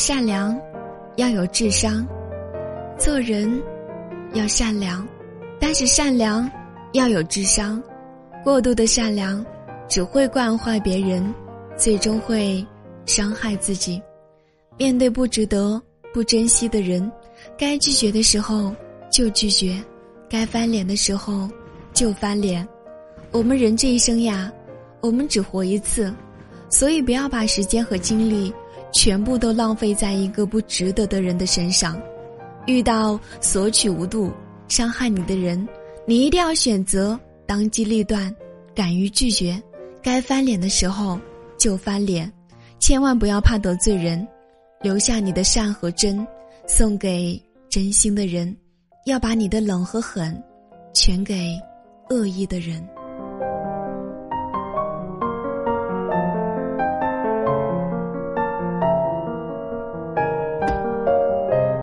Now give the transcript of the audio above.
善良，要有智商；做人要善良，但是善良要有智商。过度的善良只会惯坏别人，最终会伤害自己。面对不值得、不珍惜的人，该拒绝的时候就拒绝，该翻脸的时候就翻脸。我们人这一生呀，我们只活一次，所以不要把时间和精力。全部都浪费在一个不值得的人的身上，遇到索取无度、伤害你的人，你一定要选择当机立断，敢于拒绝，该翻脸的时候就翻脸，千万不要怕得罪人，留下你的善和真，送给真心的人，要把你的冷和狠，全给恶意的人。